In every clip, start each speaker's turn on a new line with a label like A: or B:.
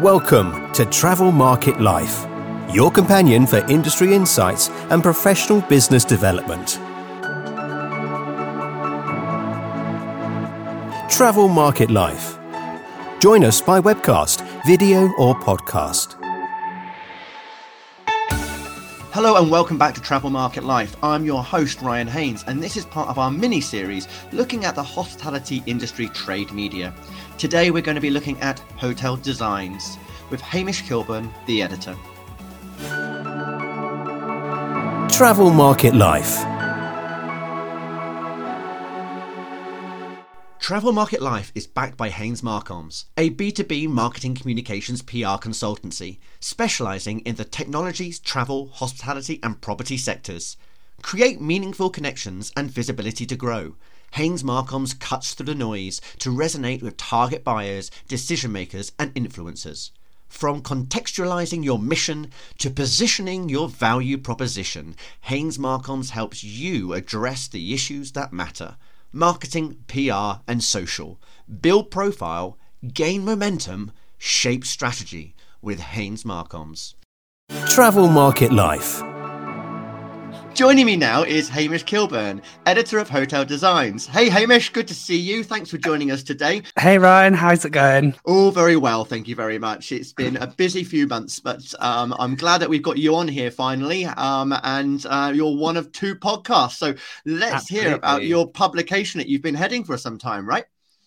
A: Welcome to Travel Market Life, your companion for industry insights and professional business development. Travel Market Life. Join us by webcast, video, or podcast.
B: Hello and welcome back to Travel Market Life. I'm your host, Ryan Haynes, and this is part of our mini series looking at the hospitality industry trade media. Today we're going to be looking at hotel designs with Hamish Kilburn, the editor.
A: Travel Market Life.
B: Travel Market Life is backed by Haynes Marcoms, a B2B marketing communications PR consultancy specializing in the technologies, travel, hospitality, and property sectors. Create meaningful connections and visibility to grow. Haynes Marcoms cuts through the noise to resonate with target buyers, decision makers, and influencers. From contextualizing your mission to positioning your value proposition, Haynes Marcoms helps you address the issues that matter marketing, PR, and social. Build profile, gain momentum, shape strategy with Haynes Marcoms.
A: Travel Market Life.
B: Joining me now is Hamish Kilburn, editor of Hotel Designs. Hey, Hamish, good to see you. Thanks for joining us today.
C: Hey, Ryan, how's it going?
B: All very well, thank you very much. It's been a busy few months, but um, I'm glad that we've got you on here finally. Um, and uh, you're one of two podcasts. So let's Absolutely. hear about your publication that you've been heading for some time, right?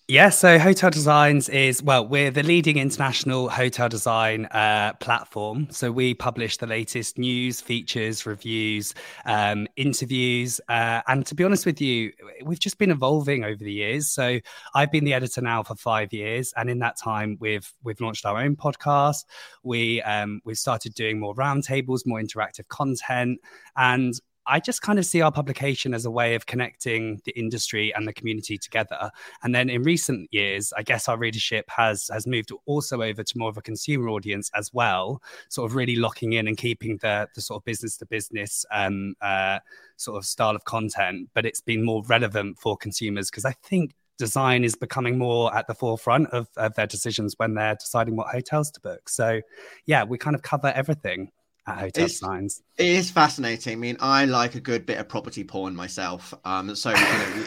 C: Yeah, so Hotel Designs is, well, we're the leading international hotel design uh, platform. So we publish the latest news, features, reviews, um, interviews. Uh, and to be honest with you, we've just been evolving over the years. So I've been the editor now for five years. And in that time, we've, we've launched our own podcast. We, um, we've started doing more roundtables, more interactive content. And I just kind of see our publication as a way of connecting the industry and the community together. And then in recent years, I guess our readership has has moved also over to more of a consumer audience as well, sort of really locking in and keeping the the sort of business to business um, uh, sort of style of content. But it's been more relevant for consumers because I think design is becoming more at the forefront of, of their decisions when they're deciding what hotels to book. So yeah, we kind of cover everything at hotel it's, signs.
B: It is fascinating. I mean, I like a good bit of property porn myself. Um, so you know,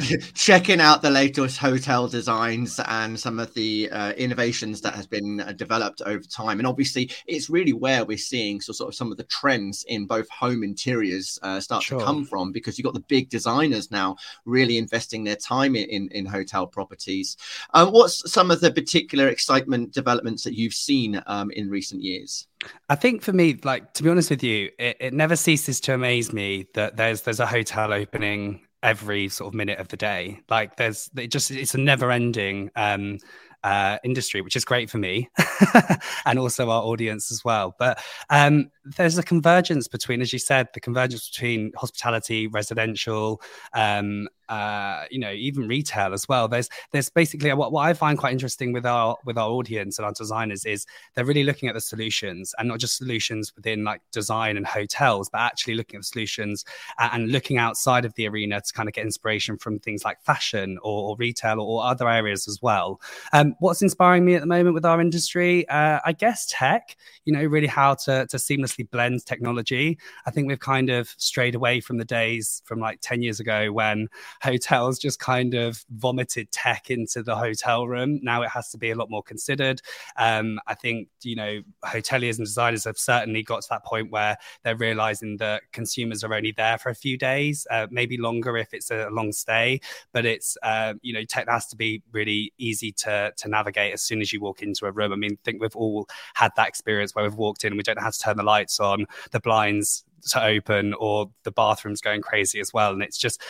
B: checking out the latest hotel designs and some of the uh, innovations that has been uh, developed over time, and obviously, it's really where we're seeing so sort of some of the trends in both home interiors uh, start sure. to come from because you've got the big designers now really investing their time in in, in hotel properties. Um, what's some of the particular excitement developments that you've seen um, in recent years?
C: I think for me, like to be honest with you, it, it never ceases to amaze me that there's there's a hotel opening every sort of minute of the day. Like there's it just it's a never ending um uh, industry, which is great for me and also our audience as well. But um, there's a convergence between, as you said, the convergence between hospitality, residential, um, uh, you know, even retail as well. There's there's basically what, what I find quite interesting with our with our audience and our designers is they're really looking at the solutions and not just solutions within like design and hotels, but actually looking at solutions and looking outside of the arena to kind of get inspiration from things like fashion or, or retail or, or, other areas as well. Um, what's inspiring me at the moment with our industry? Uh, I guess tech. You know, really how to to seamlessly blend technology. I think we've kind of strayed away from the days from like ten years ago when hotels just kind of vomited tech into the hotel room. Now it has to be a lot more considered. Um, I think, you know, hoteliers and designers have certainly got to that point where they're realizing that consumers are only there for a few days, uh, maybe longer if it's a long stay, but it's, uh, you know, tech has to be really easy to, to navigate as soon as you walk into a room. I mean, I think we've all had that experience where we've walked in and we don't know how to turn the lights on, the blinds to open or the bathroom's going crazy as well. And it's just,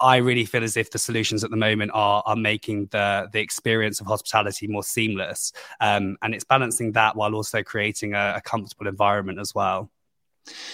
C: I really feel as if the solutions at the moment are are making the the experience of hospitality more seamless, um, and it's balancing that while also creating a, a comfortable environment as well.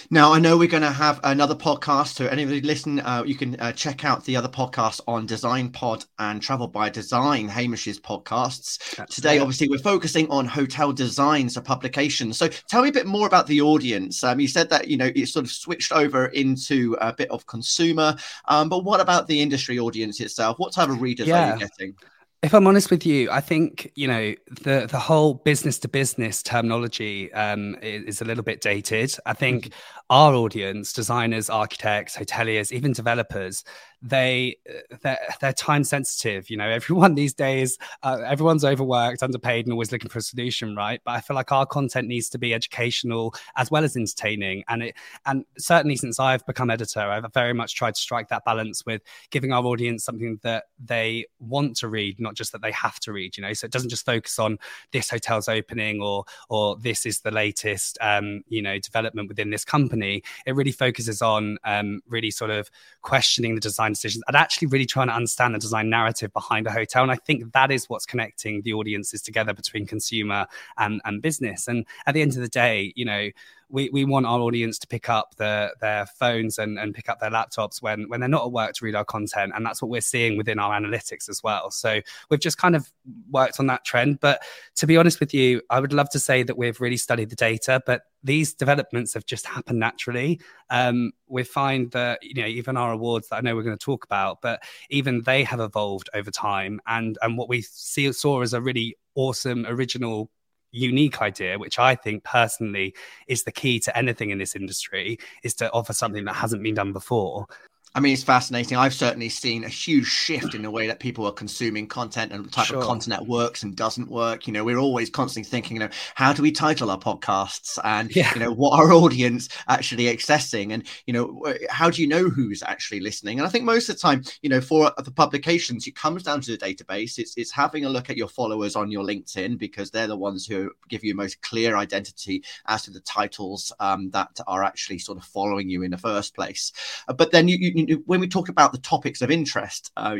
B: Now, I know we're going to have another podcast. So, anybody listen, uh, you can uh, check out the other podcast on Design Pod and Travel by Design, Hamish's podcasts. That's Today, obviously, we're focusing on hotel designs, a publication. So, tell me a bit more about the audience. Um, you said that you know it sort of switched over into a bit of consumer, um, but what about the industry audience itself? What type of readers yeah. are you getting?
C: If I'm honest with you, I think you know the the whole business to business terminology um, is, is, a little bit dated. I think mm-hmm. Our audience, designers, architects, hoteliers, even developers, they they're, they're time sensitive. You know, everyone these days, uh, everyone's overworked, underpaid, and always looking for a solution, right? But I feel like our content needs to be educational as well as entertaining, and it and certainly since I've become editor, I've very much tried to strike that balance with giving our audience something that they want to read, not just that they have to read. You know, so it doesn't just focus on this hotel's opening or or this is the latest um, you know development within this company. It really focuses on um, really sort of questioning the design decisions and actually really trying to understand the design narrative behind a hotel. And I think that is what's connecting the audiences together between consumer and, and business. And at the end of the day, you know, we, we want our audience to pick up the, their phones and, and pick up their laptops when, when they're not at work to read our content. And that's what we're seeing within our analytics as well. So we've just kind of worked on that trend. But to be honest with you, I would love to say that we've really studied the data, but these developments have just happened naturally. Um, we find that you know even our awards that I know we're going to talk about, but even they have evolved over time. And and what we see, saw as a really awesome original unique idea, which I think personally is the key to anything in this industry, is to offer something that hasn't been done before.
B: I mean, it's fascinating. I've certainly seen a huge shift in the way that people are consuming content and the type sure. of content that works and doesn't work. You know, we're always constantly thinking, you know, how do we title our podcasts and, yeah. you know, what our audience actually accessing and, you know, how do you know who's actually listening? And I think most of the time, you know, for the publications, it comes down to the database. It's, it's having a look at your followers on your LinkedIn because they're the ones who give you most clear identity as to the titles um, that are actually sort of following you in the first place. Uh, but then you, you when we talk about the topics of interest, uh,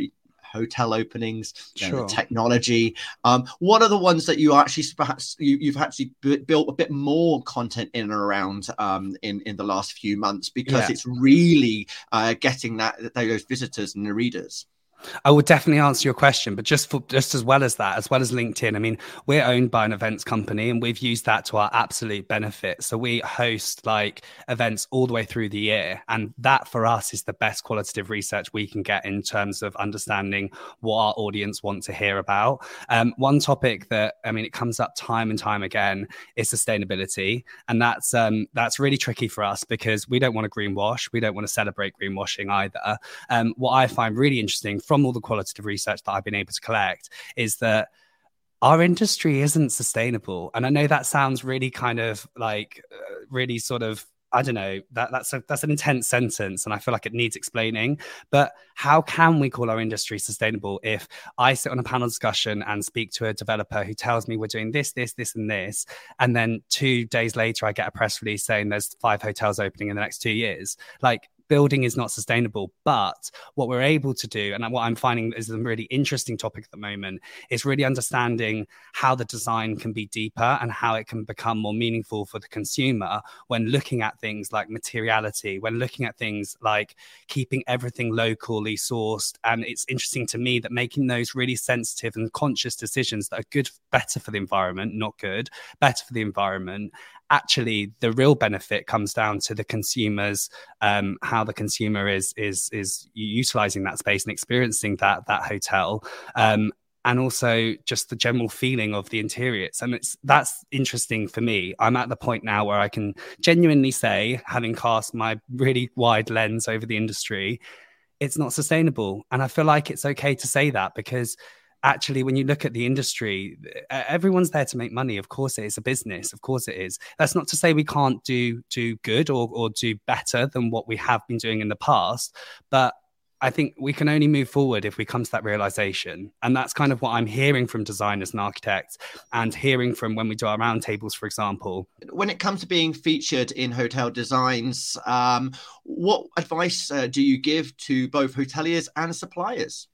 B: hotel openings, sure. technology. Um, what are the ones that you actually perhaps you, have actually b- built a bit more content in and around um, in in the last few months because yeah. it's really uh, getting that those visitors and the readers.
C: I will definitely answer your question, but just for just as well as that, as well as LinkedIn, I mean, we're owned by an events company and we've used that to our absolute benefit. So we host like events all the way through the year. And that for us is the best qualitative research we can get in terms of understanding what our audience want to hear about. Um, one topic that I mean it comes up time and time again is sustainability. And that's um, that's really tricky for us because we don't want to greenwash. We don't want to celebrate greenwashing either. Um, what I find really interesting from all the qualitative research that I've been able to collect is that our industry isn't sustainable. And I know that sounds really kind of like uh, really sort of I don't know that that's a, that's an intense sentence, and I feel like it needs explaining. But how can we call our industry sustainable if I sit on a panel discussion and speak to a developer who tells me we're doing this, this, this, and this, and then two days later I get a press release saying there's five hotels opening in the next two years? Like building is not sustainable. But what we're able to do, and what I'm finding is a really interesting topic at the moment, is really understanding how the design can be deeper and how it can become more meaningful for the consumer when looking at things like materiality, when looking at things like keeping everything locally sourced. And it's interesting to me that making those really sensitive and conscious decisions that are good, better for the environment, not good, better for the environment, actually the real benefit comes down to the consumers um, how the consumer is is is utilizing that space and experiencing that that hotel. Um, and also just the general feeling of the interiors. And it's that's interesting for me. I'm at the point now where i can genuinely say having cast my really wide lens over the industry it's not sustainable. And i feel like it's okay to say that because actually when you look at the industry everyone's there to make money of course it is a business of course it is that's not to say we can't do do good or, or do better than what we have been doing in the past but I think we can only move forward if we come to that realization. And that's kind of what I'm hearing from designers and architects and hearing from when we do our roundtables, for example.
B: When it comes to being featured in hotel designs, um, what advice uh, do you give to both hoteliers and suppliers?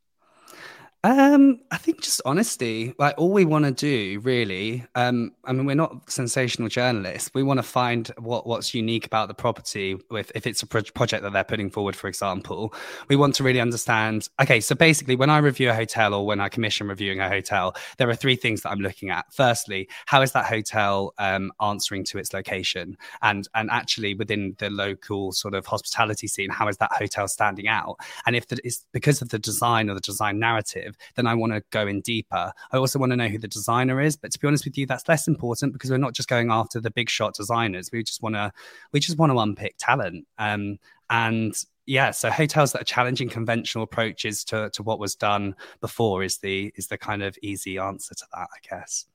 C: Um, I think just honesty. Like all we want to do, really. Um, I mean, we're not sensational journalists. We want to find what what's unique about the property. With if it's a pro- project that they're putting forward, for example, we want to really understand. Okay, so basically, when I review a hotel or when I commission reviewing a hotel, there are three things that I'm looking at. Firstly, how is that hotel um, answering to its location, and and actually within the local sort of hospitality scene, how is that hotel standing out? And if it's because of the design or the design narrative perspective, then I want to go in deeper. I also want to know who the designer is. But to be honest with you, that's less important because we're not just going after the big shot designers. We just want to we just want to unpick talent. Um, and yeah, so hotels that are challenging conventional approaches to to what was done before is the is the kind of easy answer to that, I guess.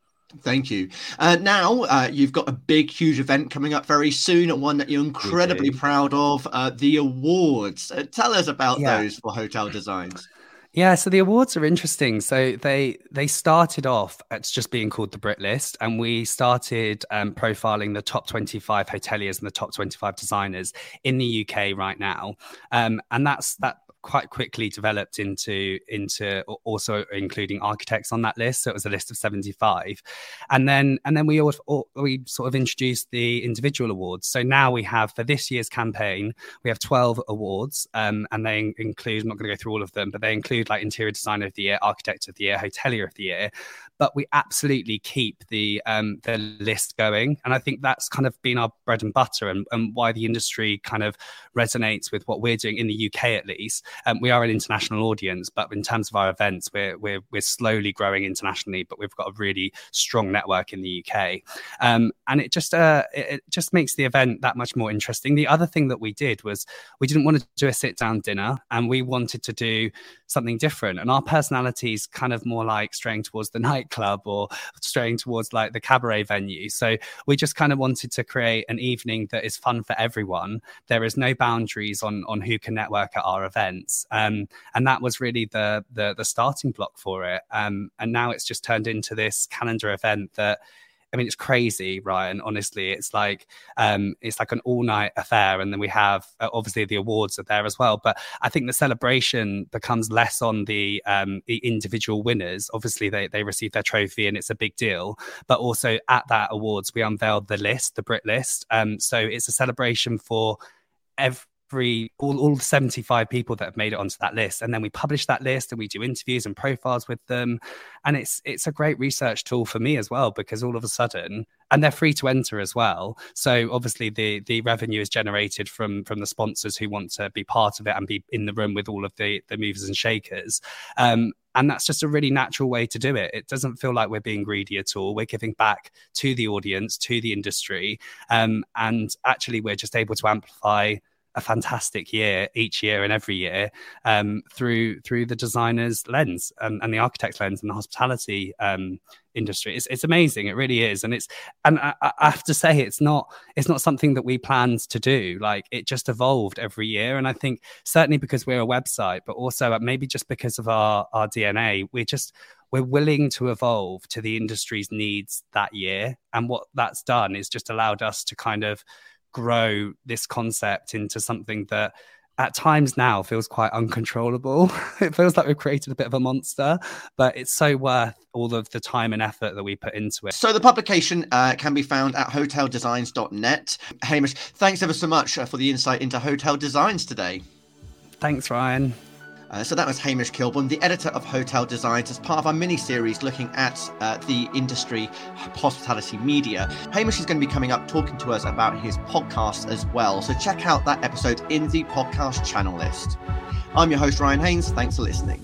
B: Thank you. Uh, now uh, you've got a big, huge event coming up very soon, and one that you're incredibly proud of, uh, the awards. Uh, tell us about yeah. those for hotel designs.
C: Yeah, so the awards are interesting. So they they started off as just being called the Brit List, and we started um, profiling the top 25 hoteliers and the top 25 designers in the UK right now. Um, and that's that quite quickly developed into into also including architects on that list. So it was a list of 75. And then and then we all, we sort of introduced the individual awards. So now we have for this year's campaign, we have 12 awards. Um, and they include, I'm not going to go through all of them, but they include like interior designer of the year, architect of the year, hotelier of the year but we absolutely keep the um, the list going. And I think that's kind of been our bread and butter and, and why the industry kind of resonates with what we're doing in the UK at least. Um, we are an international audience, but in terms of our events, we're we're we're slowly growing internationally, but we've got a really strong network in the UK. Um, and it just uh, it, it just makes the event that much more interesting. The other thing that we did was we didn't want to do a sit down dinner, and we wanted to do something different. And our personalities kind of more like straying towards the nightclub or straying towards like the cabaret venue. So we just kind of wanted to create an evening that is fun for everyone. There is no boundaries on on who can network at our events, um, and that was really the the, the starting block for it. Um, and now it's just turned into this calendar event that I mean, it's crazy, Ryan. Honestly, it's like um, it's like an all night affair, and then we have uh, obviously the awards are there as well. But I think the celebration becomes less on the um, the individual winners. Obviously, they they receive their trophy, and it's a big deal. But also at that awards, we unveiled the list, the Brit list. Um, so it's a celebration for every every all, all 75 people that have made it onto that list. And then we publish that list and we do interviews and profiles with them. And it's it's a great research tool for me as well because all of a sudden and they're free to enter as well. So obviously the the revenue is generated from from the sponsors who want to be part of it and be in the room with all of the the movers and shakers. Um, and that's just a really natural way to do it. It doesn't feel like we're being greedy at all. We're giving back to the audience, to the industry, um, and actually, we're just able to amplify a fantastic year each year and every year um, through through the designer's lens and, and, the architect's lens and the hospitality um, industry. It's, it's amazing. It really is, and it's and I, I, have to say it's not it's not something that we planned to do. Like it just evolved every year, and I think certainly because we're a website, but also maybe just because of our our DNA, we're just we're willing to evolve to the industry's needs that year, and what that's done is just allowed us to kind of grow this concept into something that at times now feels quite uncontrollable. it feels like we've created a bit of a monster, but it's so worth all of the time and effort that we put into it.
B: So the publication uh, can be found at hoteldesigns.net. Hamish, thanks ever so much uh, for the insight into hotel designs today.
C: Thanks, Ryan.
B: Uh, so that was Hamish Kilburn, the editor of Hotel Designs, as part of our mini series looking at uh, the industry, hospitality media. Hamish is going to be coming up talking to us about his podcast as well. So check out that episode in the podcast channel list. I'm your host, Ryan Haynes. Thanks for listening.